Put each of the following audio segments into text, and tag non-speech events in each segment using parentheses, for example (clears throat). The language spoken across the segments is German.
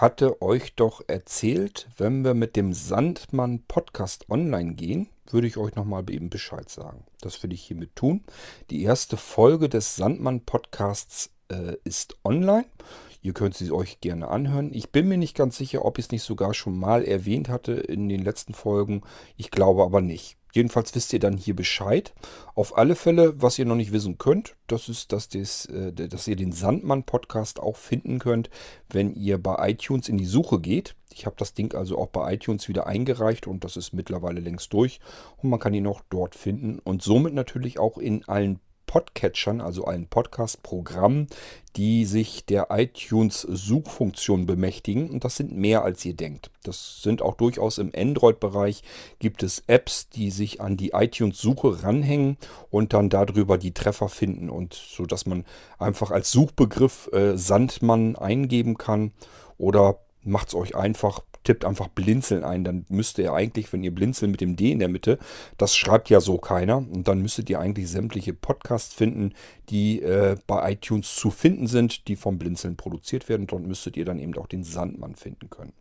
Hatte euch doch erzählt, wenn wir mit dem Sandmann Podcast online gehen, würde ich euch nochmal eben Bescheid sagen. Das will ich hiermit tun. Die erste Folge des Sandmann Podcasts äh, ist online. Ihr könnt sie euch gerne anhören. Ich bin mir nicht ganz sicher, ob ich es nicht sogar schon mal erwähnt hatte in den letzten Folgen. Ich glaube aber nicht. Jedenfalls wisst ihr dann hier Bescheid. Auf alle Fälle, was ihr noch nicht wissen könnt, das ist, dass, das, äh, dass ihr den Sandmann-Podcast auch finden könnt, wenn ihr bei iTunes in die Suche geht. Ich habe das Ding also auch bei iTunes wieder eingereicht und das ist mittlerweile längst durch. Und man kann ihn auch dort finden und somit natürlich auch in allen Podcatchern, also allen Podcast-Programmen, die sich der iTunes-Suchfunktion bemächtigen. Und das sind mehr, als ihr denkt. Das sind auch durchaus im Android-Bereich gibt es Apps, die sich an die iTunes-Suche ranhängen und dann darüber die Treffer finden. Und so dass man einfach als Suchbegriff äh, Sandmann eingeben kann oder macht es euch einfach, tippt einfach Blinzeln ein. Dann müsste ihr eigentlich, wenn ihr Blinzeln mit dem D in der Mitte, das schreibt ja so keiner. Und dann müsstet ihr eigentlich sämtliche Podcasts finden, die äh, bei iTunes zu finden sind, die vom Blinzeln produziert werden. Dort müsstet ihr dann eben auch den Sandmann finden können.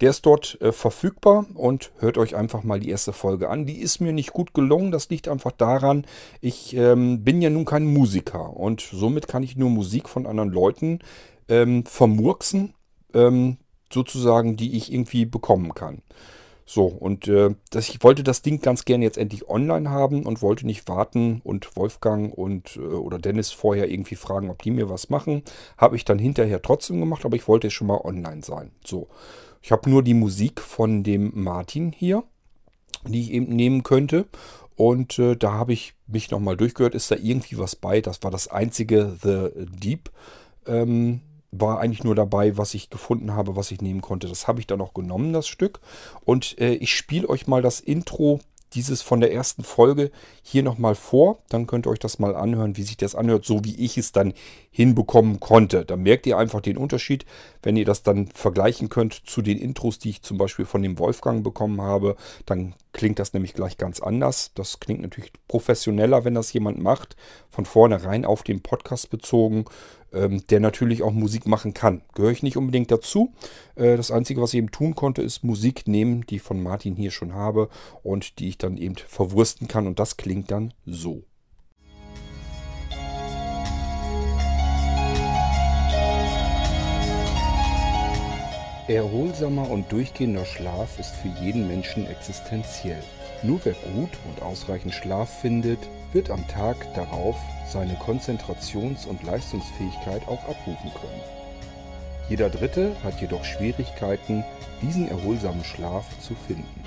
Der ist dort äh, verfügbar und hört euch einfach mal die erste Folge an. Die ist mir nicht gut gelungen. Das liegt einfach daran, ich ähm, bin ja nun kein Musiker und somit kann ich nur Musik von anderen Leuten ähm, vermurksen ähm, sozusagen, die ich irgendwie bekommen kann. So, und äh, das, ich wollte das Ding ganz gerne jetzt endlich online haben und wollte nicht warten und Wolfgang und äh, oder Dennis vorher irgendwie fragen, ob die mir was machen. Habe ich dann hinterher trotzdem gemacht, aber ich wollte schon mal online sein. So, ich habe nur die Musik von dem Martin hier, die ich eben nehmen könnte. Und äh, da habe ich mich nochmal durchgehört, ist da irgendwie was bei. Das war das einzige The Deep. Ähm, war eigentlich nur dabei, was ich gefunden habe, was ich nehmen konnte. Das habe ich dann auch genommen, das Stück. Und äh, ich spiele euch mal das Intro dieses von der ersten Folge hier nochmal vor. Dann könnt ihr euch das mal anhören, wie sich das anhört, so wie ich es dann hinbekommen konnte. Da merkt ihr einfach den Unterschied, wenn ihr das dann vergleichen könnt zu den Intros, die ich zum Beispiel von dem Wolfgang bekommen habe. Dann klingt das nämlich gleich ganz anders. Das klingt natürlich professioneller, wenn das jemand macht. Von vornherein auf den Podcast bezogen ähm, der natürlich auch Musik machen kann. Gehöre ich nicht unbedingt dazu. Äh, das Einzige, was ich eben tun konnte, ist Musik nehmen, die ich von Martin hier schon habe und die ich dann eben verwursten kann. Und das klingt dann so. Erholsamer und durchgehender Schlaf ist für jeden Menschen existenziell. Nur wer gut und ausreichend Schlaf findet, wird am Tag darauf seine Konzentrations- und Leistungsfähigkeit auch abrufen können. Jeder Dritte hat jedoch Schwierigkeiten, diesen erholsamen Schlaf zu finden.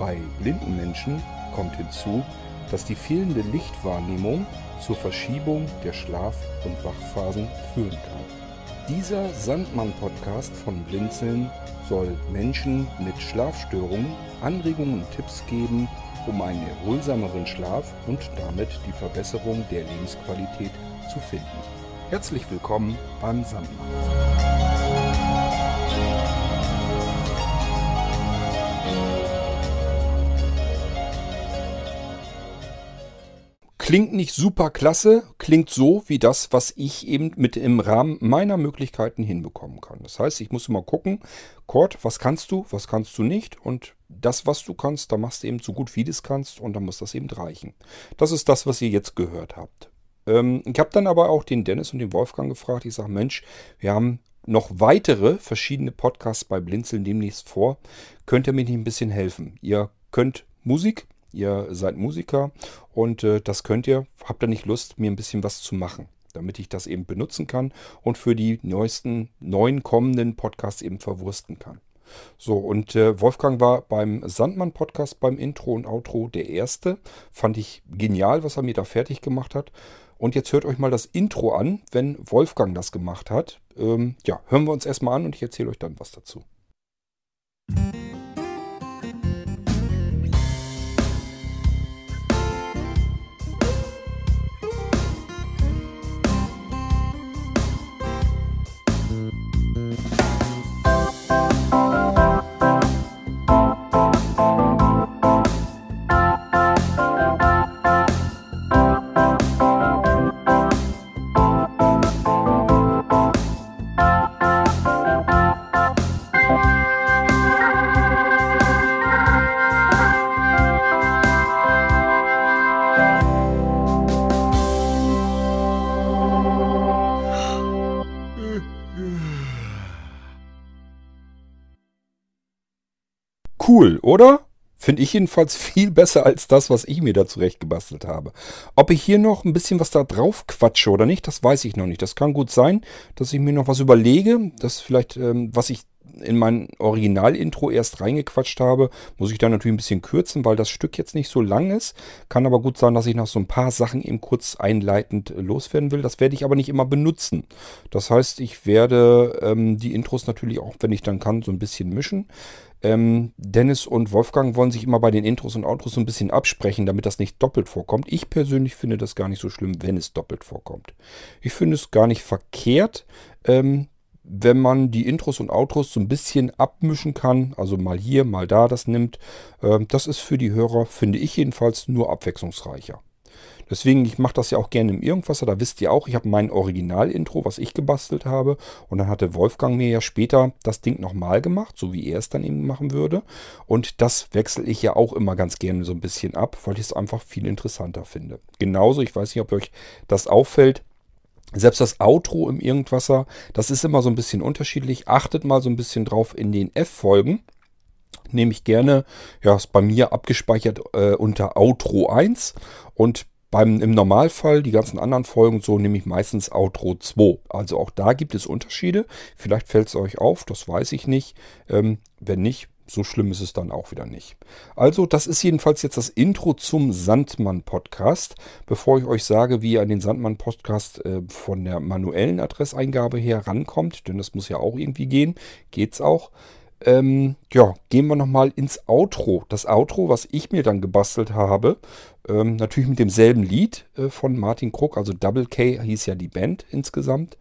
Bei blinden Menschen kommt hinzu, dass die fehlende Lichtwahrnehmung zur Verschiebung der Schlaf- und Wachphasen führen kann. Dieser Sandmann-Podcast von Blinzeln soll Menschen mit Schlafstörungen Anregungen und Tipps geben, um einen erholsameren Schlaf und damit die Verbesserung der Lebensqualität zu finden. Herzlich willkommen beim Sandmann. Klingt nicht super klasse, klingt so wie das, was ich eben mit im Rahmen meiner Möglichkeiten hinbekommen kann. Das heißt, ich muss immer gucken, Kurt, was kannst du, was kannst du nicht und das, was du kannst, da machst du eben so gut wie du es kannst und dann muss das eben reichen. Das ist das, was ihr jetzt gehört habt. Ähm, ich habe dann aber auch den Dennis und den Wolfgang gefragt. Ich sage, Mensch, wir haben noch weitere verschiedene Podcasts bei Blinzeln demnächst vor. Könnt ihr mir nicht ein bisschen helfen? Ihr könnt Musik Ihr seid Musiker und äh, das könnt ihr. Habt ihr nicht Lust, mir ein bisschen was zu machen, damit ich das eben benutzen kann und für die neuesten, neuen kommenden Podcasts eben verwursten kann. So, und äh, Wolfgang war beim Sandmann-Podcast beim Intro und Outro der erste. Fand ich genial, was er mir da fertig gemacht hat. Und jetzt hört euch mal das Intro an, wenn Wolfgang das gemacht hat. Ähm, ja, hören wir uns erstmal an und ich erzähle euch dann was dazu. cool, oder? Finde ich jedenfalls (laughs) viel besser als das, was ich mir da zurecht gebastelt habe. Ob ich hier noch ein bisschen was da drauf quatsche oder nicht, das weiß ich noch nicht. Das kann gut sein, dass ich mir noch was überlege, dass vielleicht, ähm, was ich in mein Original-Intro erst reingequatscht habe, muss ich dann natürlich ein bisschen kürzen, weil das Stück jetzt nicht so lang ist. Kann aber gut sein, dass ich noch so ein paar Sachen eben kurz einleitend loswerden will. Das werde ich aber nicht immer benutzen. Das heißt, ich werde ähm, die Intros natürlich auch, wenn ich dann kann, so ein bisschen mischen. Ähm, Dennis und Wolfgang wollen sich immer bei den Intros und Outros so ein bisschen absprechen, damit das nicht doppelt vorkommt. Ich persönlich finde das gar nicht so schlimm, wenn es doppelt vorkommt. Ich finde es gar nicht verkehrt, ähm, wenn man die Intros und Outros so ein bisschen abmischen kann, also mal hier, mal da das nimmt. Ähm, das ist für die Hörer, finde ich jedenfalls, nur abwechslungsreicher. Deswegen, ich mache das ja auch gerne im Irgendwasser. Da wisst ihr auch, ich habe mein Original-Intro, was ich gebastelt habe. Und dann hatte Wolfgang mir ja später das Ding nochmal gemacht, so wie er es dann eben machen würde. Und das wechsle ich ja auch immer ganz gerne so ein bisschen ab, weil ich es einfach viel interessanter finde. Genauso, ich weiß nicht, ob euch das auffällt. Selbst das Outro im Irgendwasser, das ist immer so ein bisschen unterschiedlich. Achtet mal so ein bisschen drauf in den F-Folgen nehme ich gerne, ja, ist bei mir abgespeichert äh, unter Outro 1 und beim, Im Normalfall, die ganzen anderen Folgen, so nehme ich meistens Outro 2. Also auch da gibt es Unterschiede. Vielleicht fällt es euch auf, das weiß ich nicht. Ähm, wenn nicht, so schlimm ist es dann auch wieder nicht. Also, das ist jedenfalls jetzt das Intro zum Sandmann-Podcast. Bevor ich euch sage, wie ihr an den Sandmann-Podcast äh, von der manuellen Adresseingabe her rankommt, denn das muss ja auch irgendwie gehen, geht's auch. Ähm, ja, gehen wir nochmal ins Outro. Das Outro, was ich mir dann gebastelt habe, ähm, natürlich mit demselben Lied äh, von Martin Krug, also Double K hieß ja die Band insgesamt.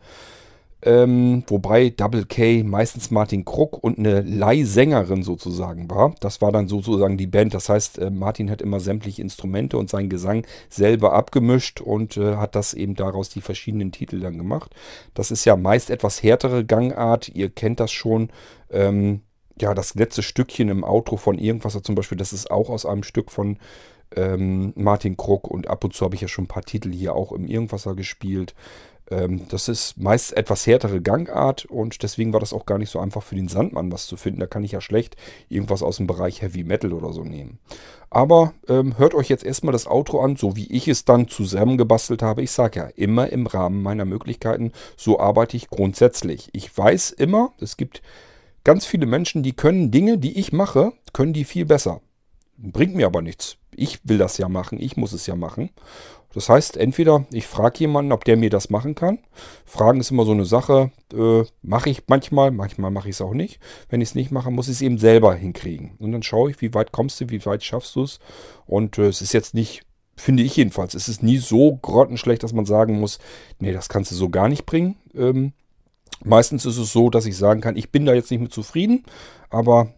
Ähm, wobei Double K meistens Martin Krug und eine Leihsängerin sozusagen war. Das war dann sozusagen die Band. Das heißt, äh, Martin hat immer sämtliche Instrumente und seinen Gesang selber abgemischt und äh, hat das eben daraus die verschiedenen Titel dann gemacht. Das ist ja meist etwas härtere Gangart. Ihr kennt das schon. Ähm, ja, das letzte Stückchen im Outro von irgendwas zum Beispiel, das ist auch aus einem Stück von ähm, Martin Krug und ab und zu habe ich ja schon ein paar Titel hier auch im Irgendwasser gespielt. Ähm, das ist meist etwas härtere Gangart und deswegen war das auch gar nicht so einfach für den Sandmann was zu finden. Da kann ich ja schlecht irgendwas aus dem Bereich Heavy Metal oder so nehmen. Aber ähm, hört euch jetzt erstmal das Outro an, so wie ich es dann zusammengebastelt habe. Ich sage ja, immer im Rahmen meiner Möglichkeiten. So arbeite ich grundsätzlich. Ich weiß immer, es gibt ganz viele Menschen, die können Dinge, die ich mache, können die viel besser. Bringt mir aber nichts. Ich will das ja machen, ich muss es ja machen. Das heißt, entweder ich frage jemanden, ob der mir das machen kann. Fragen ist immer so eine Sache. Äh, mache ich manchmal, manchmal mache ich es auch nicht. Wenn ich es nicht mache, muss ich es eben selber hinkriegen. Und dann schaue ich, wie weit kommst du, wie weit schaffst du es. Und äh, es ist jetzt nicht, finde ich jedenfalls, es ist nie so grottenschlecht, dass man sagen muss, nee, das kannst du so gar nicht bringen. Ähm, Meistens ist es so, dass ich sagen kann, ich bin da jetzt nicht mit zufrieden, aber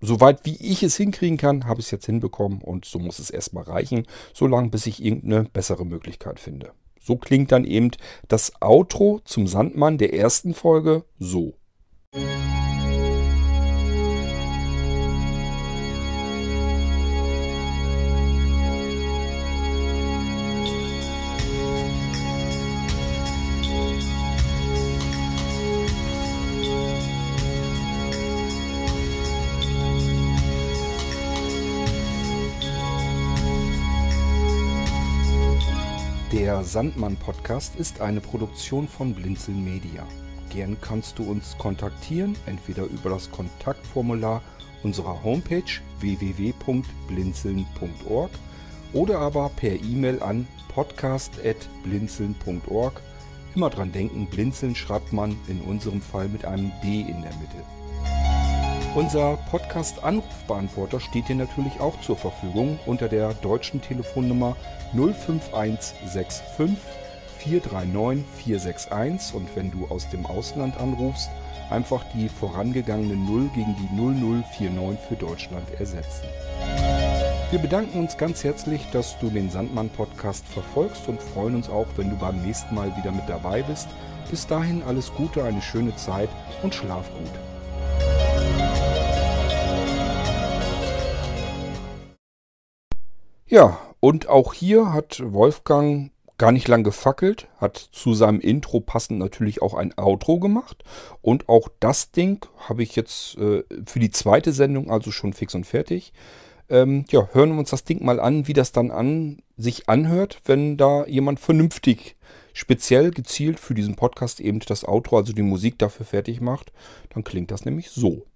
soweit wie ich es hinkriegen kann, habe ich es jetzt hinbekommen und so muss es erstmal reichen, solange bis ich irgendeine bessere Möglichkeit finde. So klingt dann eben das Outro zum Sandmann der ersten Folge so. Der Sandmann-Podcast ist eine Produktion von Blinzeln Media. Gern kannst du uns kontaktieren, entweder über das Kontaktformular unserer Homepage www.blinzeln.org oder aber per E-Mail an podcast.blinzeln.org. Immer dran denken, Blinzeln schreibt man in unserem Fall mit einem D in der Mitte. Unser Podcast-Anrufbeantworter steht dir natürlich auch zur Verfügung unter der deutschen Telefonnummer 05165 439 461 und wenn du aus dem Ausland anrufst, einfach die vorangegangene 0 gegen die 0049 für Deutschland ersetzen. Wir bedanken uns ganz herzlich, dass du den Sandmann Podcast verfolgst und freuen uns auch, wenn du beim nächsten Mal wieder mit dabei bist. Bis dahin alles Gute, eine schöne Zeit und schlaf gut. Ja, und auch hier hat Wolfgang gar nicht lang gefackelt, hat zu seinem Intro passend natürlich auch ein Outro gemacht. Und auch das Ding habe ich jetzt äh, für die zweite Sendung also schon fix und fertig. Ähm, ja, hören wir uns das Ding mal an, wie das dann an sich anhört, wenn da jemand vernünftig, speziell gezielt für diesen Podcast eben das Outro, also die Musik dafür fertig macht. Dann klingt das nämlich so.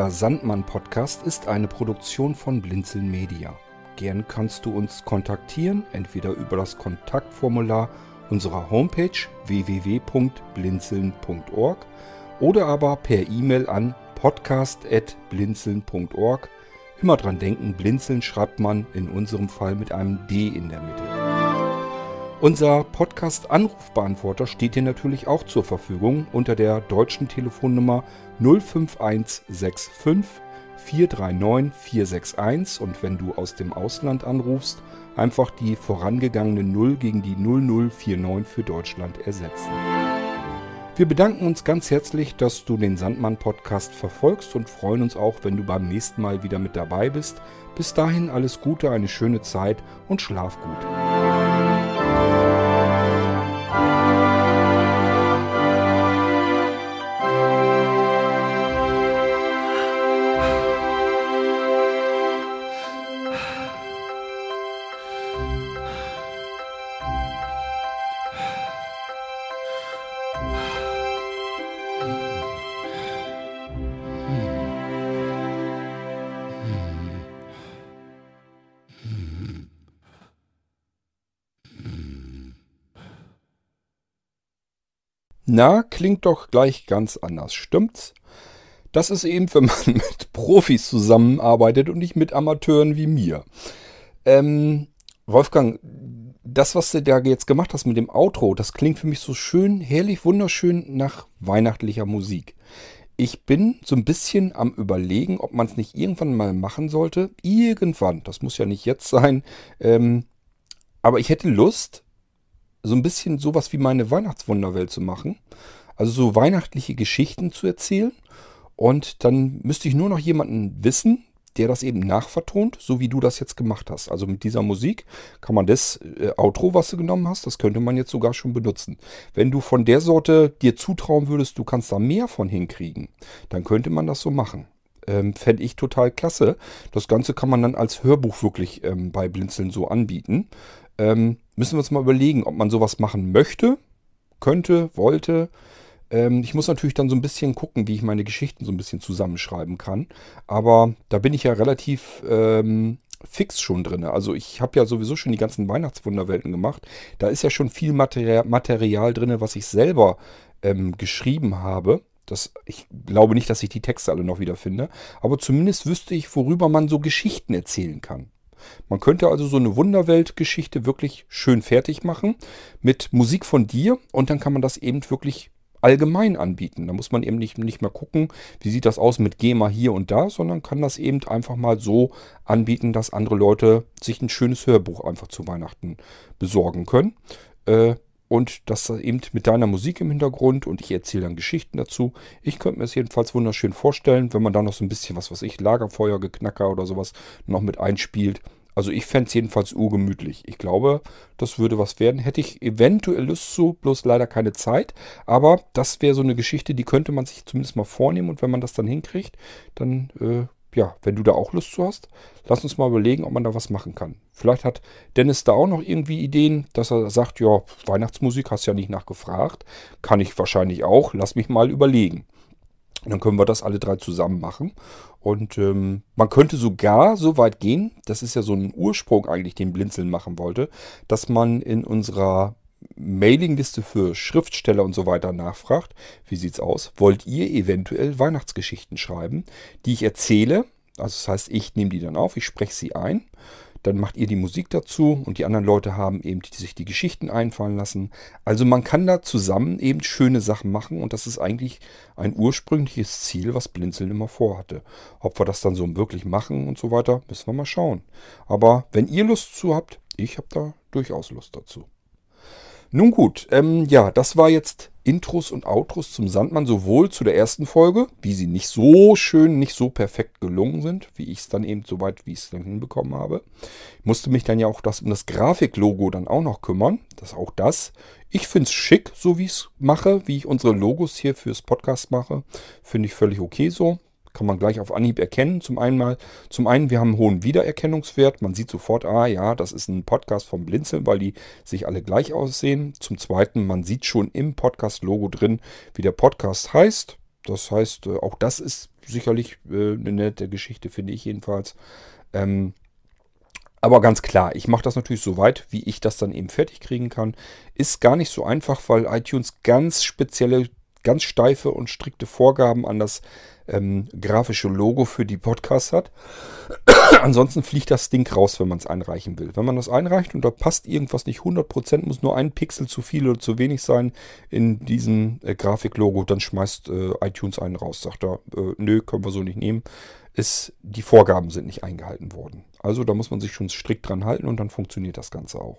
Der Sandmann Podcast ist eine Produktion von Blinzeln Media. Gern kannst du uns kontaktieren, entweder über das Kontaktformular unserer Homepage www.blinzeln.org oder aber per E-Mail an podcast.blinzeln.org. Immer dran denken, Blinzeln schreibt man in unserem Fall mit einem D in der Mitte. Unser Podcast-Anrufbeantworter steht dir natürlich auch zur Verfügung unter der deutschen Telefonnummer 05165 439 461 und wenn du aus dem Ausland anrufst, einfach die vorangegangene 0 gegen die 0049 für Deutschland ersetzen. Wir bedanken uns ganz herzlich, dass du den Sandmann Podcast verfolgst und freuen uns auch, wenn du beim nächsten Mal wieder mit dabei bist. Bis dahin alles Gute, eine schöne Zeit und schlaf gut. thank you Na, klingt doch gleich ganz anders, stimmt's? Das ist eben, wenn man (laughs) mit Profis zusammenarbeitet und nicht mit Amateuren wie mir. Ähm, Wolfgang, das, was du da jetzt gemacht hast mit dem Outro, das klingt für mich so schön, herrlich, wunderschön nach weihnachtlicher Musik. Ich bin so ein bisschen am Überlegen, ob man es nicht irgendwann mal machen sollte. Irgendwann, das muss ja nicht jetzt sein. Ähm, aber ich hätte Lust, so ein bisschen sowas wie meine Weihnachtswunderwelt zu machen. Also so weihnachtliche Geschichten zu erzählen. Und dann müsste ich nur noch jemanden wissen, der das eben nachvertont, so wie du das jetzt gemacht hast. Also mit dieser Musik kann man das äh, Outro, was du genommen hast, das könnte man jetzt sogar schon benutzen. Wenn du von der Sorte dir zutrauen würdest, du kannst da mehr von hinkriegen, dann könnte man das so machen. Ähm, Fände ich total klasse. Das Ganze kann man dann als Hörbuch wirklich ähm, bei Blinzeln so anbieten. Ähm, müssen wir uns mal überlegen, ob man sowas machen möchte, könnte, wollte. Ähm, ich muss natürlich dann so ein bisschen gucken, wie ich meine Geschichten so ein bisschen zusammenschreiben kann. Aber da bin ich ja relativ ähm, fix schon drin. Also ich habe ja sowieso schon die ganzen Weihnachtswunderwelten gemacht. Da ist ja schon viel Material, Material drin, was ich selber ähm, geschrieben habe. Das, ich glaube nicht, dass ich die Texte alle noch wiederfinde. Aber zumindest wüsste ich, worüber man so Geschichten erzählen kann. Man könnte also so eine Wunderwelt-Geschichte wirklich schön fertig machen mit Musik von dir und dann kann man das eben wirklich allgemein anbieten. Da muss man eben nicht, nicht mehr gucken, wie sieht das aus mit GEMA hier und da, sondern kann das eben einfach mal so anbieten, dass andere Leute sich ein schönes Hörbuch einfach zu Weihnachten besorgen können. Äh, und das eben mit deiner Musik im Hintergrund und ich erzähle dann Geschichten dazu. Ich könnte mir es jedenfalls wunderschön vorstellen, wenn man da noch so ein bisschen, was weiß ich, Lagerfeuergeknacker oder sowas noch mit einspielt. Also ich fände es jedenfalls urgemütlich. Ich glaube, das würde was werden. Hätte ich eventuell Lust zu, bloß leider keine Zeit. Aber das wäre so eine Geschichte, die könnte man sich zumindest mal vornehmen. Und wenn man das dann hinkriegt, dann äh, ja, wenn du da auch Lust zu hast, lass uns mal überlegen, ob man da was machen kann. Vielleicht hat Dennis da auch noch irgendwie Ideen, dass er sagt, ja, Weihnachtsmusik hast ja nicht nachgefragt. Kann ich wahrscheinlich auch. Lass mich mal überlegen. dann können wir das alle drei zusammen machen. Und ähm, man könnte sogar so weit gehen, das ist ja so ein Ursprung eigentlich, den Blinzeln machen wollte, dass man in unserer Mailingliste für Schriftsteller und so weiter nachfragt, wie sieht's aus? Wollt ihr eventuell Weihnachtsgeschichten schreiben, die ich erzähle? Also das heißt, ich nehme die dann auf, ich spreche sie ein dann macht ihr die Musik dazu und die anderen Leute haben eben die, sich die Geschichten einfallen lassen. Also man kann da zusammen eben schöne Sachen machen und das ist eigentlich ein ursprüngliches Ziel, was Blinzeln immer vorhatte. Ob wir das dann so wirklich machen und so weiter, müssen wir mal schauen. Aber wenn ihr Lust zu habt, ich habe da durchaus Lust dazu. Nun gut, ähm, ja, das war jetzt Intros und Outros zum Sandmann, sowohl zu der ersten Folge, wie sie nicht so schön, nicht so perfekt gelungen sind, wie ich es dann eben so weit, wie ich es dann hinbekommen habe. Ich musste mich dann ja auch das, um das Grafiklogo dann auch noch kümmern. Das auch das. Ich finde es schick, so wie ich es mache, wie ich unsere Logos hier fürs Podcast mache. Finde ich völlig okay so kann man gleich auf Anhieb erkennen. Zum einen, mal, zum einen, wir haben einen hohen Wiedererkennungswert. Man sieht sofort, ah ja, das ist ein Podcast vom Blinzeln, weil die sich alle gleich aussehen. Zum zweiten, man sieht schon im Podcast-Logo drin, wie der Podcast heißt. Das heißt, äh, auch das ist sicherlich äh, eine nette Geschichte, finde ich jedenfalls. Ähm, aber ganz klar, ich mache das natürlich so weit, wie ich das dann eben fertig kriegen kann. Ist gar nicht so einfach, weil iTunes ganz spezielle, ganz steife und strikte Vorgaben an das ähm, grafische Logo für die Podcasts hat. (clears throat) Ansonsten fliegt das Ding raus, wenn man es einreichen will. Wenn man das einreicht und da passt irgendwas nicht 100%, muss nur ein Pixel zu viel oder zu wenig sein in diesem äh, Grafiklogo, dann schmeißt äh, iTunes einen raus. Sagt er, äh, nö, können wir so nicht nehmen. Ist, die Vorgaben sind nicht eingehalten worden. Also da muss man sich schon strikt dran halten und dann funktioniert das Ganze auch.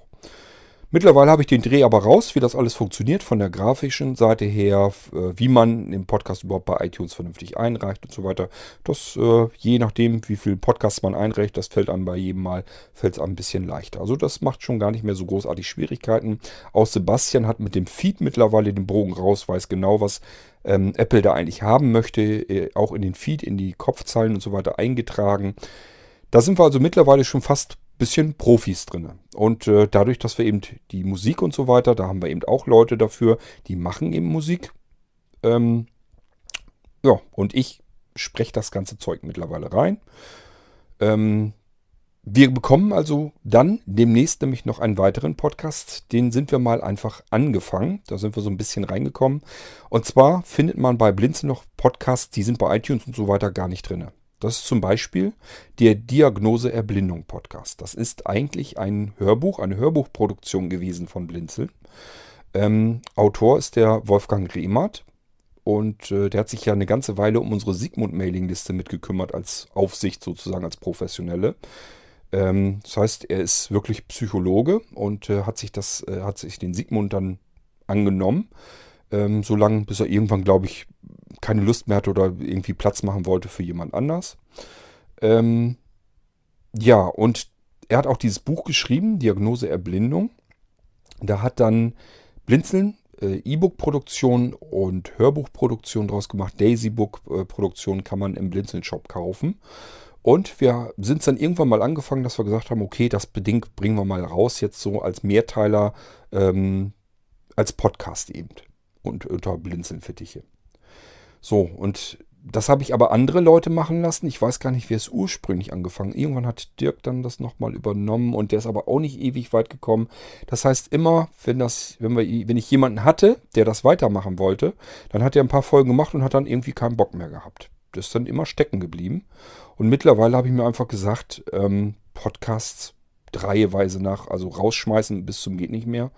Mittlerweile habe ich den Dreh aber raus, wie das alles funktioniert, von der grafischen Seite her, äh, wie man den Podcast überhaupt bei iTunes vernünftig einreicht und so weiter. Das, äh, je nachdem, wie viel Podcasts man einreicht, das fällt an bei jedem Mal, fällt es ein bisschen leichter. Also das macht schon gar nicht mehr so großartig Schwierigkeiten. Auch Sebastian hat mit dem Feed mittlerweile den Bogen raus, weiß genau, was ähm, Apple da eigentlich haben möchte, äh, auch in den Feed, in die Kopfzeilen und so weiter eingetragen. Da sind wir also mittlerweile schon fast bisschen Profis drin. Und äh, dadurch, dass wir eben die Musik und so weiter, da haben wir eben auch Leute dafür, die machen eben Musik. Ähm, ja, und ich spreche das ganze Zeug mittlerweile rein. Ähm, wir bekommen also dann demnächst nämlich noch einen weiteren Podcast. Den sind wir mal einfach angefangen. Da sind wir so ein bisschen reingekommen. Und zwar findet man bei Blinzen noch Podcasts, die sind bei iTunes und so weiter gar nicht drin. Das ist zum Beispiel der Diagnose Erblindung Podcast. Das ist eigentlich ein Hörbuch, eine Hörbuchproduktion gewesen von Blinzel. Ähm, Autor ist der Wolfgang Rehmert und äh, der hat sich ja eine ganze Weile um unsere Sigmund-Mailingliste mitgekümmert, als Aufsicht sozusagen, als Professionelle. Ähm, das heißt, er ist wirklich Psychologe und äh, hat sich das, äh, hat sich den Sigmund dann angenommen ähm, so lange, bis er irgendwann, glaube ich, keine Lust mehr hatte oder irgendwie Platz machen wollte für jemand anders. Ähm, ja, und er hat auch dieses Buch geschrieben, Diagnose Erblindung. Da hat dann Blinzeln äh, E-Book-Produktion und Hörbuchproduktion draus gemacht. Daisy-Book-Produktion kann man im Blinzeln-Shop kaufen. Und wir sind dann irgendwann mal angefangen, dass wir gesagt haben, okay, das bedingt bringen wir mal raus, jetzt so als Mehrteiler, ähm, als Podcast eben und unter Blinzelnfittiche. So, und das habe ich aber andere Leute machen lassen. Ich weiß gar nicht, wer es ursprünglich angefangen. Irgendwann hat Dirk dann das nochmal übernommen und der ist aber auch nicht ewig weit gekommen. Das heißt immer, wenn das, wenn wir, wenn ich jemanden hatte, der das weitermachen wollte, dann hat er ein paar Folgen gemacht und hat dann irgendwie keinen Bock mehr gehabt. Das ist dann immer stecken geblieben. Und mittlerweile habe ich mir einfach gesagt, ähm, Podcasts dreiweise nach, also rausschmeißen bis zum geht nicht mehr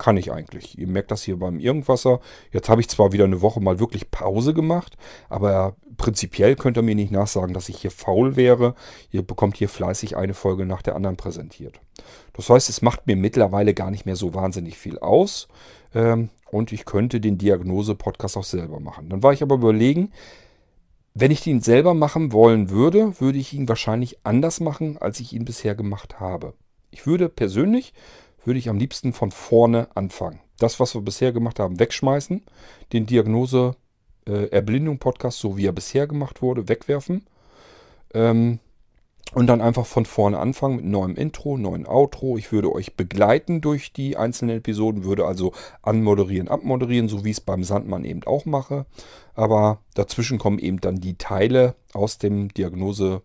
kann ich eigentlich. Ihr merkt das hier beim Irgendwasser. Jetzt habe ich zwar wieder eine Woche mal wirklich Pause gemacht, aber prinzipiell könnt ihr mir nicht nachsagen, dass ich hier faul wäre. Ihr bekommt hier fleißig eine Folge nach der anderen präsentiert. Das heißt, es macht mir mittlerweile gar nicht mehr so wahnsinnig viel aus. Ähm, und ich könnte den Diagnose-Podcast auch selber machen. Dann war ich aber überlegen, wenn ich den selber machen wollen würde, würde ich ihn wahrscheinlich anders machen, als ich ihn bisher gemacht habe. Ich würde persönlich würde ich am liebsten von vorne anfangen. Das, was wir bisher gemacht haben, wegschmeißen. Den Diagnose äh, Erblindung Podcast, so wie er bisher gemacht wurde, wegwerfen. Ähm, und dann einfach von vorne anfangen mit neuem Intro, neuen Outro. Ich würde euch begleiten durch die einzelnen Episoden, würde also anmoderieren, abmoderieren, so wie ich es beim Sandmann eben auch mache. Aber dazwischen kommen eben dann die Teile aus dem Diagnose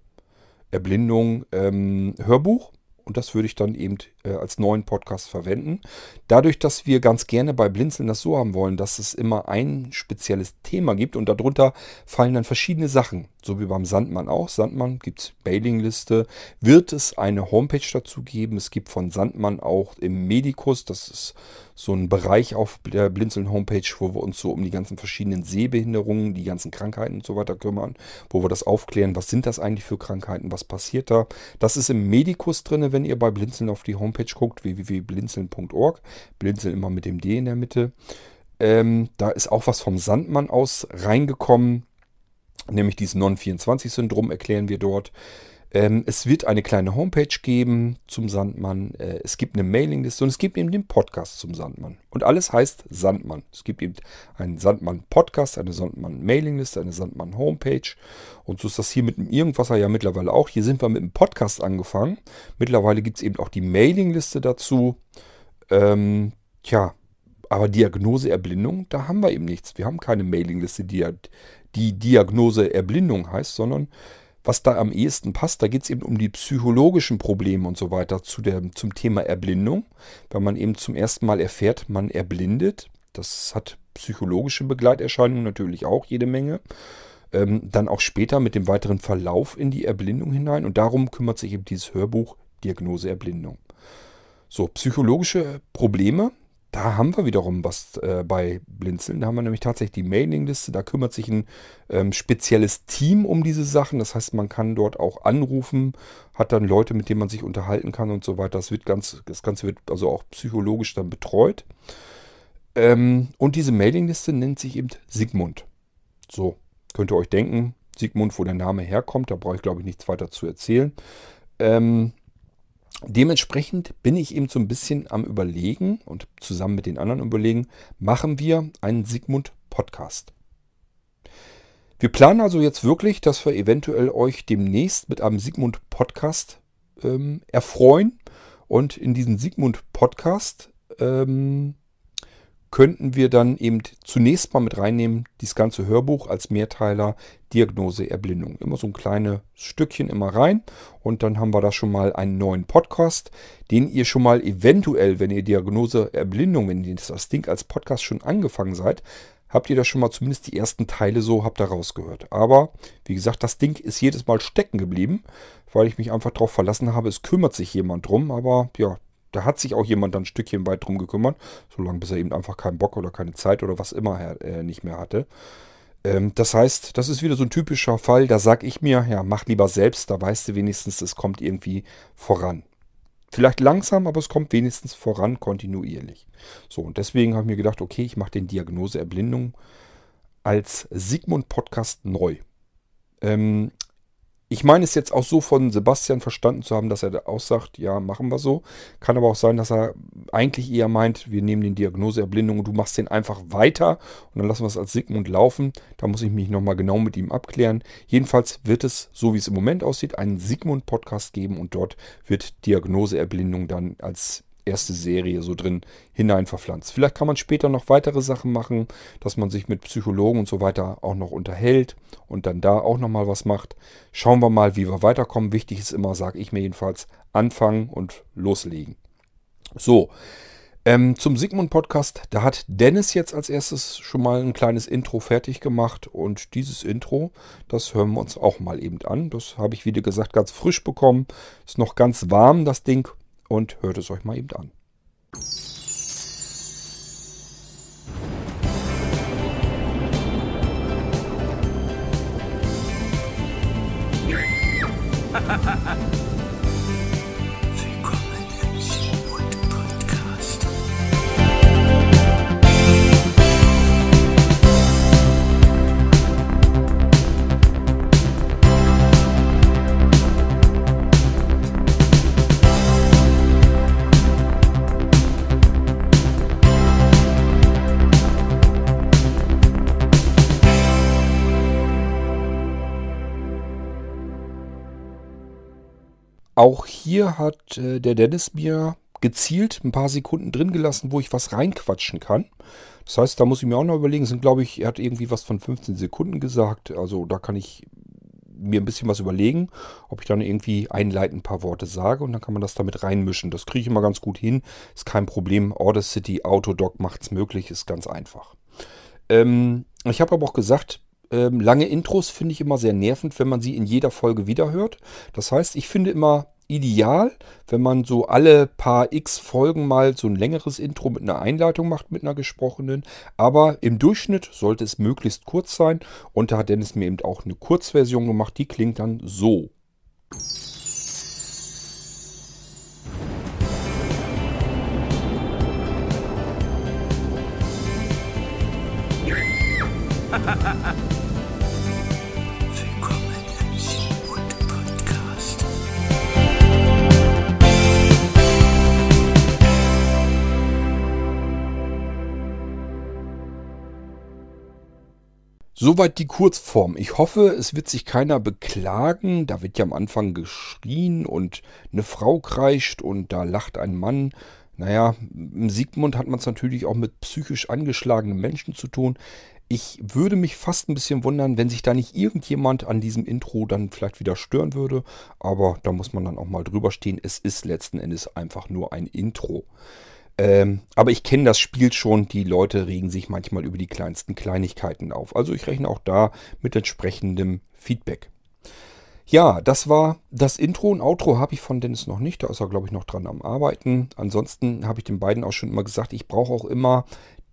Erblindung ähm, Hörbuch. Und das würde ich dann eben äh, als neuen Podcast verwenden. Dadurch, dass wir ganz gerne bei Blinzeln das so haben wollen, dass es immer ein spezielles Thema gibt und darunter fallen dann verschiedene Sachen. So wie beim Sandmann auch. Sandmann gibt es Mailingliste. Wird es eine Homepage dazu geben? Es gibt von Sandmann auch im Medikus, das ist so ein Bereich auf der Blinzeln Homepage, wo wir uns so um die ganzen verschiedenen Sehbehinderungen, die ganzen Krankheiten und so weiter kümmern, wo wir das aufklären, was sind das eigentlich für Krankheiten, was passiert da. Das ist im Medikus drin, wenn ihr bei Blinzeln auf die Homepage guckt, www.blinzeln.org. Blinzeln immer mit dem D in der Mitte. Ähm, da ist auch was vom Sandmann aus reingekommen, nämlich dieses Non-24-Syndrom erklären wir dort. Ähm, es wird eine kleine Homepage geben zum Sandmann. Äh, es gibt eine Mailingliste und es gibt eben den Podcast zum Sandmann. Und alles heißt Sandmann. Es gibt eben einen Sandmann-Podcast, eine Sandmann-Mailingliste, eine Sandmann-Homepage. Und so ist das hier mit dem Irgendwasser ja mittlerweile auch. Hier sind wir mit dem Podcast angefangen. Mittlerweile gibt es eben auch die Mailingliste dazu. Ähm, tja, aber Diagnose Erblindung, da haben wir eben nichts. Wir haben keine Mailingliste, die, die Diagnose Erblindung heißt, sondern was da am ehesten passt. Da geht es eben um die psychologischen Probleme und so weiter zu der, zum Thema Erblindung. Wenn man eben zum ersten Mal erfährt, man erblindet. Das hat psychologische Begleiterscheinungen natürlich auch jede Menge. Ähm, dann auch später mit dem weiteren Verlauf in die Erblindung hinein. Und darum kümmert sich eben dieses Hörbuch Diagnose Erblindung. So, psychologische Probleme, da haben wir wiederum was äh, bei Blinzeln. Da haben wir nämlich tatsächlich die Mailingliste. Da kümmert sich ein ähm, spezielles Team um diese Sachen. Das heißt, man kann dort auch anrufen, hat dann Leute, mit denen man sich unterhalten kann und so weiter. Das, wird ganz, das Ganze wird also auch psychologisch dann betreut. Ähm, und diese Mailingliste nennt sich eben Sigmund. So, könnt ihr euch denken, Sigmund, wo der Name herkommt. Da brauche ich, glaube ich, nichts weiter zu erzählen. Ähm, Dementsprechend bin ich eben so ein bisschen am Überlegen und zusammen mit den anderen überlegen, machen wir einen Sigmund-Podcast. Wir planen also jetzt wirklich, dass wir eventuell euch demnächst mit einem Sigmund-Podcast ähm, erfreuen. Und in diesen Sigmund-Podcast ähm, könnten wir dann eben zunächst mal mit reinnehmen, dieses ganze Hörbuch als Mehrteiler Diagnose Erblindung. Immer so ein kleines Stückchen immer rein und dann haben wir da schon mal einen neuen Podcast, den ihr schon mal eventuell, wenn ihr Diagnose Erblindung, wenn ihr das Ding als Podcast schon angefangen seid, habt ihr da schon mal zumindest die ersten Teile so, habt ihr rausgehört. Aber wie gesagt, das Ding ist jedes Mal stecken geblieben, weil ich mich einfach darauf verlassen habe, es kümmert sich jemand drum. Aber ja, da hat sich auch jemand dann ein Stückchen weit drum gekümmert, solange bis er eben einfach keinen Bock oder keine Zeit oder was immer er äh, nicht mehr hatte. Ähm, das heißt, das ist wieder so ein typischer Fall, da sag ich mir, ja, mach lieber selbst, da weißt du wenigstens, es kommt irgendwie voran. Vielleicht langsam, aber es kommt wenigstens voran, kontinuierlich. So, und deswegen habe ich mir gedacht, okay, ich mache den Diagnose Erblindung als Sigmund Podcast neu. Ähm, ich meine es jetzt auch so von Sebastian verstanden zu haben, dass er da aussagt, ja, machen wir so. Kann aber auch sein, dass er eigentlich eher meint, wir nehmen den Diagnoseerblindung und du machst den einfach weiter und dann lassen wir es als Sigmund laufen. Da muss ich mich nochmal genau mit ihm abklären. Jedenfalls wird es, so wie es im Moment aussieht, einen Sigmund-Podcast geben und dort wird Diagnoseerblindung dann als erste Serie so drin hinein verpflanzt. Vielleicht kann man später noch weitere Sachen machen, dass man sich mit Psychologen und so weiter auch noch unterhält und dann da auch nochmal was macht. Schauen wir mal, wie wir weiterkommen. Wichtig ist immer, sage ich mir jedenfalls, anfangen und loslegen. So, ähm, zum Sigmund-Podcast, da hat Dennis jetzt als erstes schon mal ein kleines Intro fertig gemacht und dieses Intro, das hören wir uns auch mal eben an. Das habe ich, wie gesagt, ganz frisch bekommen. Ist noch ganz warm, das Ding und hört es euch mal eben an. (laughs) Auch hier hat äh, der Dennis mir gezielt ein paar Sekunden drin gelassen, wo ich was reinquatschen kann. Das heißt, da muss ich mir auch noch überlegen, sind glaube ich, er hat irgendwie was von 15 Sekunden gesagt. Also da kann ich mir ein bisschen was überlegen, ob ich dann irgendwie einleitend ein paar Worte sage und dann kann man das damit reinmischen. Das kriege ich immer ganz gut hin. Ist kein Problem. Audacity, Autodoc macht es möglich, ist ganz einfach. Ähm, ich habe aber auch gesagt, ähm, lange Intros finde ich immer sehr nervend, wenn man sie in jeder Folge wiederhört. Das heißt, ich finde immer ideal, wenn man so alle paar x Folgen mal so ein längeres Intro mit einer Einleitung macht, mit einer gesprochenen. Aber im Durchschnitt sollte es möglichst kurz sein. Und da hat Dennis mir eben auch eine Kurzversion gemacht. Die klingt dann so. (laughs) Soweit die Kurzform. Ich hoffe, es wird sich keiner beklagen. Da wird ja am Anfang geschrien und eine Frau kreischt und da lacht ein Mann. Naja, im Sigmund hat man es natürlich auch mit psychisch angeschlagenen Menschen zu tun. Ich würde mich fast ein bisschen wundern, wenn sich da nicht irgendjemand an diesem Intro dann vielleicht wieder stören würde. Aber da muss man dann auch mal drüber stehen. Es ist letzten Endes einfach nur ein Intro. Ähm, aber ich kenne das Spiel schon. Die Leute regen sich manchmal über die kleinsten Kleinigkeiten auf. Also ich rechne auch da mit entsprechendem Feedback. Ja, das war das Intro und Outro habe ich von Dennis noch nicht. Da ist er, glaube ich, noch dran am Arbeiten. Ansonsten habe ich den beiden auch schon immer gesagt, ich brauche auch immer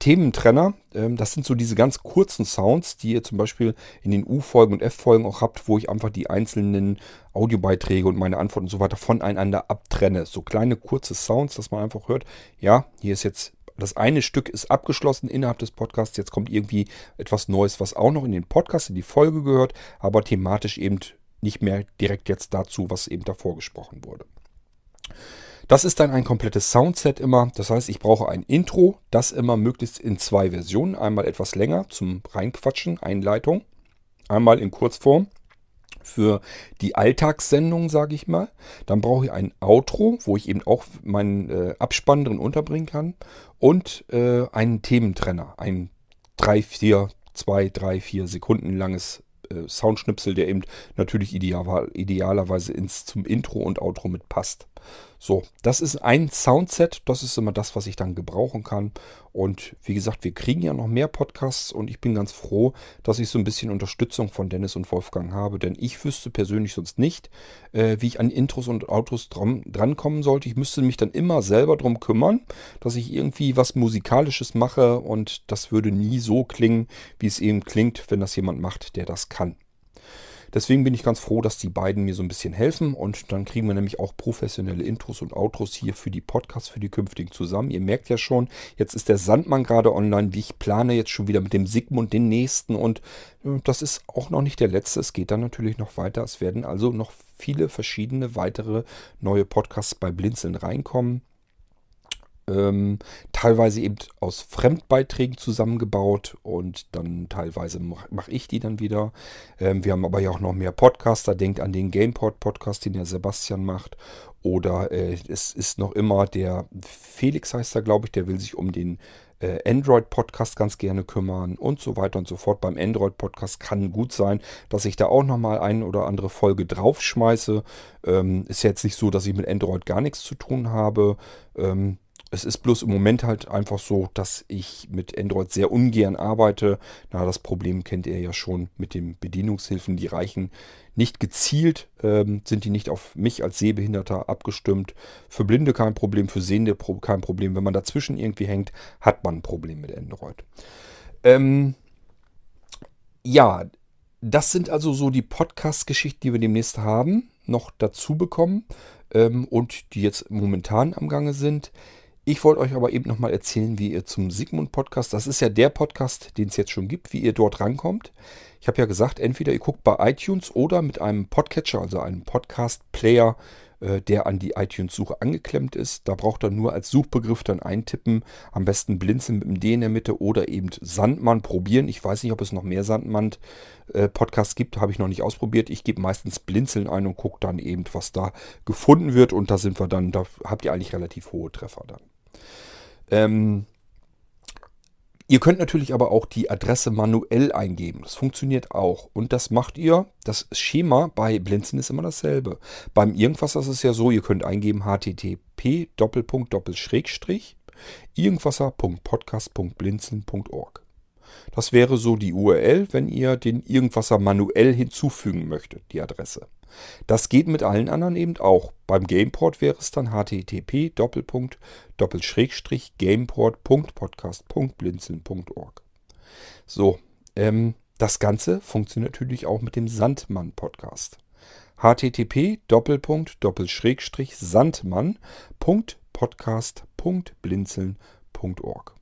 Thementrenner. Ähm, das sind so diese ganz kurzen Sounds, die ihr zum Beispiel in den U-Folgen und F-Folgen auch habt, wo ich einfach die einzelnen Audiobeiträge und meine Antworten und so weiter voneinander abtrenne. So kleine kurze Sounds, dass man einfach hört, ja, hier ist jetzt das eine Stück ist abgeschlossen innerhalb des Podcasts. Jetzt kommt irgendwie etwas Neues, was auch noch in den Podcast, in die Folge gehört, aber thematisch eben nicht mehr direkt jetzt dazu, was eben davor gesprochen wurde. Das ist dann ein komplettes Soundset immer. Das heißt, ich brauche ein Intro, das immer möglichst in zwei Versionen. Einmal etwas länger zum Reinquatschen, Einleitung. Einmal in Kurzform für die Alltagssendung, sage ich mal. Dann brauche ich ein Outro, wo ich eben auch meinen äh, Abspann drin unterbringen kann. Und äh, einen Thementrenner. Ein 3, 4, 2, 3, 4 Sekunden langes äh, Soundschnipsel, der eben natürlich ideal, idealerweise ins, zum Intro und Outro mit passt. So, das ist ein Soundset, das ist immer das, was ich dann gebrauchen kann. Und wie gesagt, wir kriegen ja noch mehr Podcasts und ich bin ganz froh, dass ich so ein bisschen Unterstützung von Dennis und Wolfgang habe, denn ich wüsste persönlich sonst nicht, äh, wie ich an Intros und Autos dran, drankommen sollte. Ich müsste mich dann immer selber darum kümmern, dass ich irgendwie was Musikalisches mache und das würde nie so klingen, wie es eben klingt, wenn das jemand macht, der das kann. Deswegen bin ich ganz froh, dass die beiden mir so ein bisschen helfen und dann kriegen wir nämlich auch professionelle Intros und Outros hier für die Podcasts, für die künftigen zusammen. Ihr merkt ja schon, jetzt ist der Sandmann gerade online. Wie ich plane jetzt schon wieder mit dem Sigmund den nächsten und äh, das ist auch noch nicht der letzte. Es geht dann natürlich noch weiter. Es werden also noch viele verschiedene weitere neue Podcasts bei Blinzeln reinkommen ähm, teilweise eben aus Fremdbeiträgen zusammengebaut und dann teilweise mache mach ich die dann wieder. Ähm, wir haben aber ja auch noch mehr Podcaster. Denkt an den GamePod-Podcast, den der Sebastian macht. Oder äh, es ist noch immer der Felix heißt er, glaube ich, der will sich um den äh, Android-Podcast ganz gerne kümmern und so weiter und so fort. Beim Android-Podcast kann gut sein, dass ich da auch nochmal eine oder andere Folge draufschmeiße. Ähm, ist jetzt nicht so, dass ich mit Android gar nichts zu tun habe. Ähm, es ist bloß im Moment halt einfach so, dass ich mit Android sehr ungern arbeite. Na, das Problem kennt ihr ja schon mit den Bedienungshilfen. Die reichen nicht gezielt, ähm, sind die nicht auf mich als Sehbehinderter abgestimmt. Für Blinde kein Problem, für Sehende kein Problem. Wenn man dazwischen irgendwie hängt, hat man ein Problem mit Android. Ähm, ja, das sind also so die Podcast-Geschichten, die wir demnächst haben, noch dazu bekommen ähm, und die jetzt momentan am Gange sind. Ich wollte euch aber eben nochmal erzählen, wie ihr zum Sigmund Podcast, das ist ja der Podcast, den es jetzt schon gibt, wie ihr dort rankommt. Ich habe ja gesagt, entweder ihr guckt bei iTunes oder mit einem Podcatcher, also einem Podcast-Player, der an die iTunes-Suche angeklemmt ist. Da braucht ihr nur als Suchbegriff dann eintippen, am besten Blinzeln mit dem D in der Mitte oder eben Sandmann probieren. Ich weiß nicht, ob es noch mehr Sandmann-Podcasts gibt, habe ich noch nicht ausprobiert. Ich gebe meistens Blinzeln ein und gucke dann eben, was da gefunden wird und da sind wir dann, da habt ihr eigentlich relativ hohe Treffer dann. Ähm, Ihr könnt natürlich aber auch die Adresse manuell eingeben. Das funktioniert auch. Und das macht ihr. Das Schema bei Blinzeln ist immer dasselbe. Beim Irgendwas ist es ja so, ihr könnt eingeben http irgendwasser.podcast.blinzeln.org. Das wäre so die URL, wenn ihr den Irgendwasser manuell hinzufügen möchtet, die Adresse. Das geht mit allen anderen eben auch. Beim Gameport wäre es dann http gameport.podcast.blinzeln.org. So, ähm, das Ganze funktioniert natürlich auch mit dem Sandmann Podcast. http sandmann.podcast.blinzeln.org.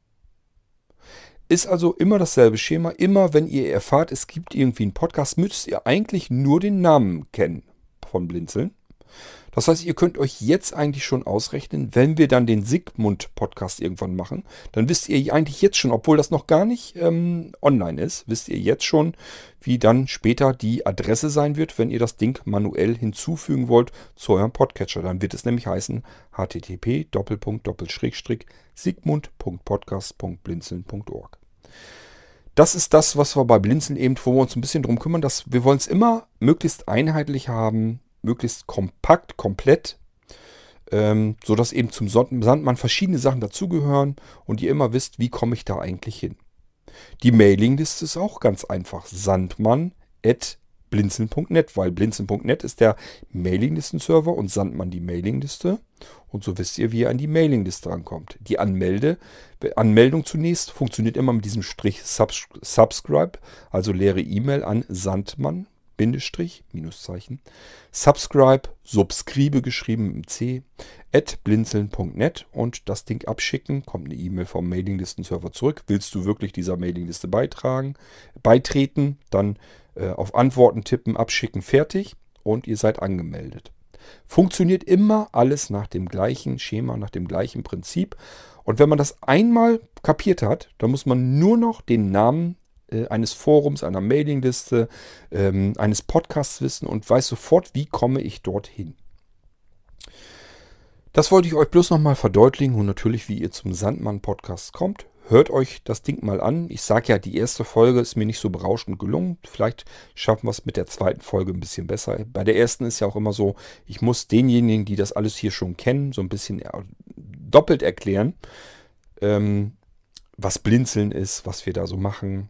Ist also immer dasselbe Schema. Immer wenn ihr erfahrt, es gibt irgendwie einen Podcast, müsst ihr eigentlich nur den Namen kennen von Blinzeln. Das heißt, ihr könnt euch jetzt eigentlich schon ausrechnen, wenn wir dann den Sigmund-Podcast irgendwann machen, dann wisst ihr eigentlich jetzt schon, obwohl das noch gar nicht ähm, online ist, wisst ihr jetzt schon, wie dann später die Adresse sein wird, wenn ihr das Ding manuell hinzufügen wollt zu eurem Podcatcher. Dann wird es nämlich heißen http sigmund.podcast.blinzeln.org. Das ist das, was wir bei Blinzeln eben, wo wir uns ein bisschen drum kümmern, dass wir wollen es immer möglichst einheitlich haben, möglichst kompakt, komplett, ähm, sodass eben zum Sandmann verschiedene Sachen dazugehören und ihr immer wisst, wie komme ich da eigentlich hin. Die Mailingliste ist auch ganz einfach. Sandmann at blinzeln.net, weil blinzeln.net ist der Mailinglisten-Server und Sandmann die Mailingliste. Und so wisst ihr, wie ihr an die Mailingliste rankommt. Die Anmelde, Anmeldung zunächst funktioniert immer mit diesem Strich Subscribe, also leere E-Mail an Sandmann, Bindestrich, Minuszeichen, Subscribe, Subscribe geschrieben im C, at blinzeln.net und das Ding abschicken, kommt eine E-Mail vom Mailinglisten-Server zurück. Willst du wirklich dieser Mailingliste beitragen, beitreten, dann auf Antworten tippen, abschicken, fertig und ihr seid angemeldet. Funktioniert immer alles nach dem gleichen Schema, nach dem gleichen Prinzip. Und wenn man das einmal kapiert hat, dann muss man nur noch den Namen äh, eines Forums, einer Mailingliste, ähm, eines Podcasts wissen und weiß sofort, wie komme ich dorthin. Das wollte ich euch bloß nochmal verdeutlichen und natürlich, wie ihr zum Sandmann-Podcast kommt. Hört euch das Ding mal an. Ich sage ja, die erste Folge ist mir nicht so berauschend gelungen. Vielleicht schaffen wir es mit der zweiten Folge ein bisschen besser. Bei der ersten ist ja auch immer so, ich muss denjenigen, die das alles hier schon kennen, so ein bisschen doppelt erklären, ähm, was Blinzeln ist, was wir da so machen,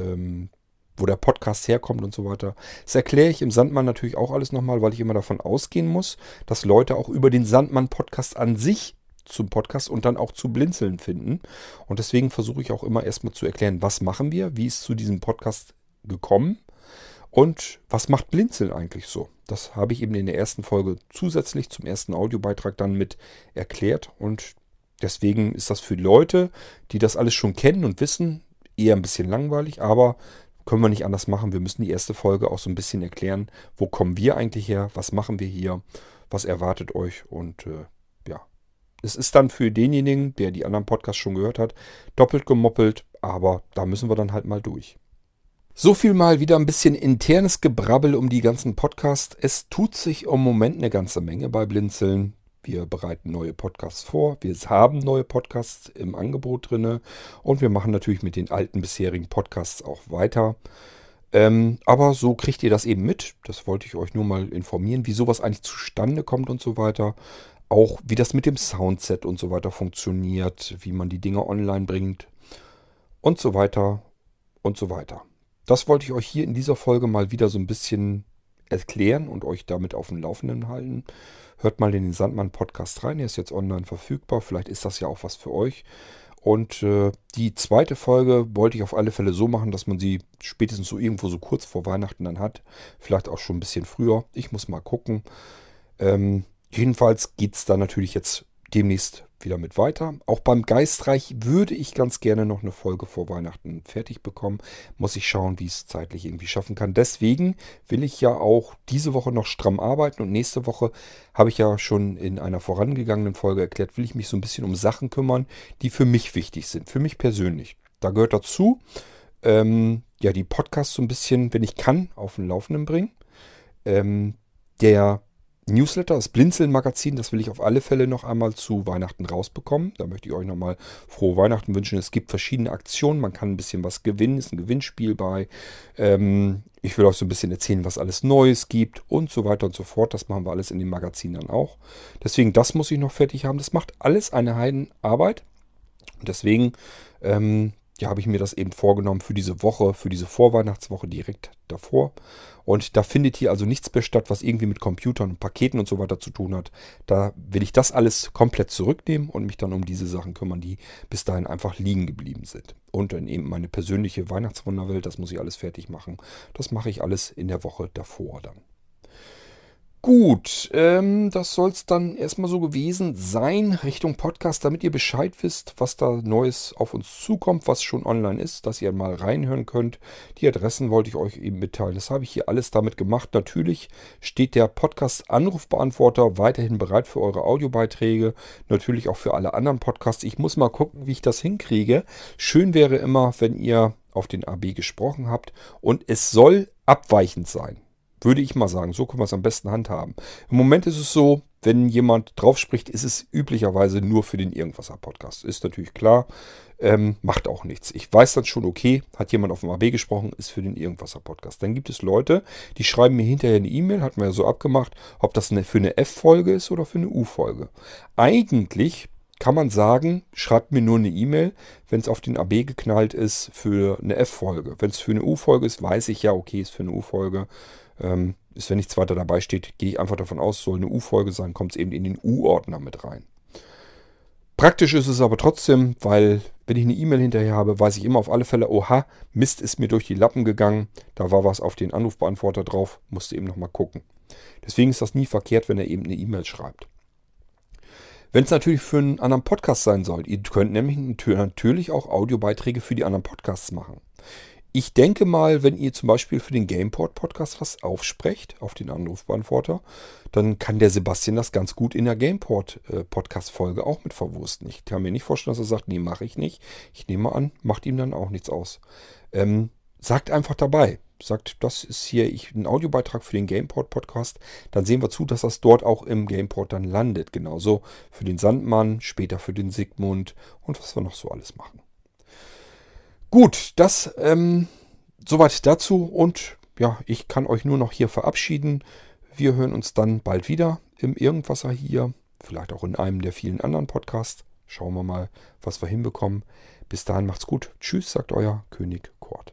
ähm, wo der Podcast herkommt und so weiter. Das erkläre ich im Sandmann natürlich auch alles nochmal, weil ich immer davon ausgehen muss, dass Leute auch über den Sandmann-Podcast an sich zum Podcast und dann auch zu Blinzeln finden. Und deswegen versuche ich auch immer erstmal zu erklären, was machen wir, wie ist zu diesem Podcast gekommen und was macht Blinzeln eigentlich so. Das habe ich eben in der ersten Folge zusätzlich zum ersten Audiobeitrag dann mit erklärt und deswegen ist das für Leute, die das alles schon kennen und wissen, eher ein bisschen langweilig, aber können wir nicht anders machen. Wir müssen die erste Folge auch so ein bisschen erklären, wo kommen wir eigentlich her, was machen wir hier, was erwartet euch und äh. Es ist dann für denjenigen, der die anderen Podcasts schon gehört hat, doppelt gemoppelt, aber da müssen wir dann halt mal durch. So viel mal wieder ein bisschen internes Gebrabbel um die ganzen Podcasts. Es tut sich im Moment eine ganze Menge bei Blinzeln. Wir bereiten neue Podcasts vor. Wir haben neue Podcasts im Angebot drin. Und wir machen natürlich mit den alten bisherigen Podcasts auch weiter. Ähm, aber so kriegt ihr das eben mit. Das wollte ich euch nur mal informieren, wie sowas eigentlich zustande kommt und so weiter. Auch wie das mit dem Soundset und so weiter funktioniert, wie man die Dinge online bringt und so weiter und so weiter. Das wollte ich euch hier in dieser Folge mal wieder so ein bisschen erklären und euch damit auf dem Laufenden halten. Hört mal in den Sandmann-Podcast rein, er ist jetzt online verfügbar. Vielleicht ist das ja auch was für euch. Und äh, die zweite Folge wollte ich auf alle Fälle so machen, dass man sie spätestens so irgendwo so kurz vor Weihnachten dann hat. Vielleicht auch schon ein bisschen früher. Ich muss mal gucken. Ähm, jedenfalls geht es da natürlich jetzt demnächst wieder mit weiter. Auch beim Geistreich würde ich ganz gerne noch eine Folge vor Weihnachten fertig bekommen. Muss ich schauen, wie ich es zeitlich irgendwie schaffen kann. Deswegen will ich ja auch diese Woche noch stramm arbeiten und nächste Woche habe ich ja schon in einer vorangegangenen Folge erklärt, will ich mich so ein bisschen um Sachen kümmern, die für mich wichtig sind, für mich persönlich. Da gehört dazu, ähm, ja, die Podcasts so ein bisschen, wenn ich kann, auf den Laufenden bringen. Ähm, der Newsletter, das Blinzeln-Magazin, das will ich auf alle Fälle noch einmal zu Weihnachten rausbekommen. Da möchte ich euch nochmal frohe Weihnachten wünschen. Es gibt verschiedene Aktionen, man kann ein bisschen was gewinnen, ist ein Gewinnspiel bei. Ähm, ich will euch so ein bisschen erzählen, was alles Neues gibt und so weiter und so fort. Das machen wir alles in dem Magazin dann auch. Deswegen, das muss ich noch fertig haben. Das macht alles eine Heidenarbeit. Und deswegen ähm, ja, habe ich mir das eben vorgenommen für diese Woche, für diese Vorweihnachtswoche direkt davor. Und da findet hier also nichts mehr statt, was irgendwie mit Computern und Paketen und so weiter zu tun hat. Da will ich das alles komplett zurücknehmen und mich dann um diese Sachen kümmern, die bis dahin einfach liegen geblieben sind. Und dann eben meine persönliche Weihnachtswunderwelt, das muss ich alles fertig machen. Das mache ich alles in der Woche davor dann. Gut, ähm, das soll es dann erstmal so gewesen sein Richtung Podcast, damit ihr Bescheid wisst, was da Neues auf uns zukommt, was schon online ist, dass ihr mal reinhören könnt. Die Adressen wollte ich euch eben mitteilen. Das habe ich hier alles damit gemacht. Natürlich steht der Podcast-Anrufbeantworter weiterhin bereit für eure Audiobeiträge, natürlich auch für alle anderen Podcasts. Ich muss mal gucken, wie ich das hinkriege. Schön wäre immer, wenn ihr auf den AB gesprochen habt und es soll abweichend sein. Würde ich mal sagen. So können wir es am besten handhaben. Im Moment ist es so, wenn jemand drauf spricht, ist es üblicherweise nur für den Irgendwasser-Podcast. Ist natürlich klar. Ähm, macht auch nichts. Ich weiß dann schon, okay, hat jemand auf dem AB gesprochen, ist für den Irgendwasser-Podcast. Dann gibt es Leute, die schreiben mir hinterher eine E-Mail, hatten wir ja so abgemacht, ob das eine, für eine F-Folge ist oder für eine U-Folge. Eigentlich kann man sagen, schreibt mir nur eine E-Mail, wenn es auf den AB geknallt ist für eine F-Folge. Wenn es für eine U-Folge ist, weiß ich ja, okay, ist für eine U-Folge. Ähm, ist, wenn nichts weiter dabei steht, gehe ich einfach davon aus, soll eine U-Folge sein, kommt es eben in den U-Ordner mit rein. Praktisch ist es aber trotzdem, weil wenn ich eine E-Mail hinterher habe, weiß ich immer auf alle Fälle, oha, Mist ist mir durch die Lappen gegangen, da war was auf den Anrufbeantworter drauf, musste eben nochmal gucken. Deswegen ist das nie verkehrt, wenn er eben eine E-Mail schreibt. Wenn es natürlich für einen anderen Podcast sein soll, ihr könnt nämlich natürlich auch Audiobeiträge für die anderen Podcasts machen. Ich denke mal, wenn ihr zum Beispiel für den Gameport-Podcast was aufsprecht, auf den Anrufbeantworter, dann kann der Sebastian das ganz gut in der Gameport-Podcast-Folge auch mit verwursten. Ich kann mir nicht vorstellen, dass er sagt, nee, mache ich nicht. Ich nehme an, macht ihm dann auch nichts aus. Ähm, sagt einfach dabei. Sagt, das ist hier ich, ein Audiobeitrag für den Gameport-Podcast. Dann sehen wir zu, dass das dort auch im Gameport dann landet. Genauso für den Sandmann, später für den Sigmund und was wir noch so alles machen. Gut, das ähm, soweit dazu und ja, ich kann euch nur noch hier verabschieden. Wir hören uns dann bald wieder im Irgendwasser hier, vielleicht auch in einem der vielen anderen Podcasts. Schauen wir mal, was wir hinbekommen. Bis dahin macht's gut. Tschüss, sagt euer König Kurt.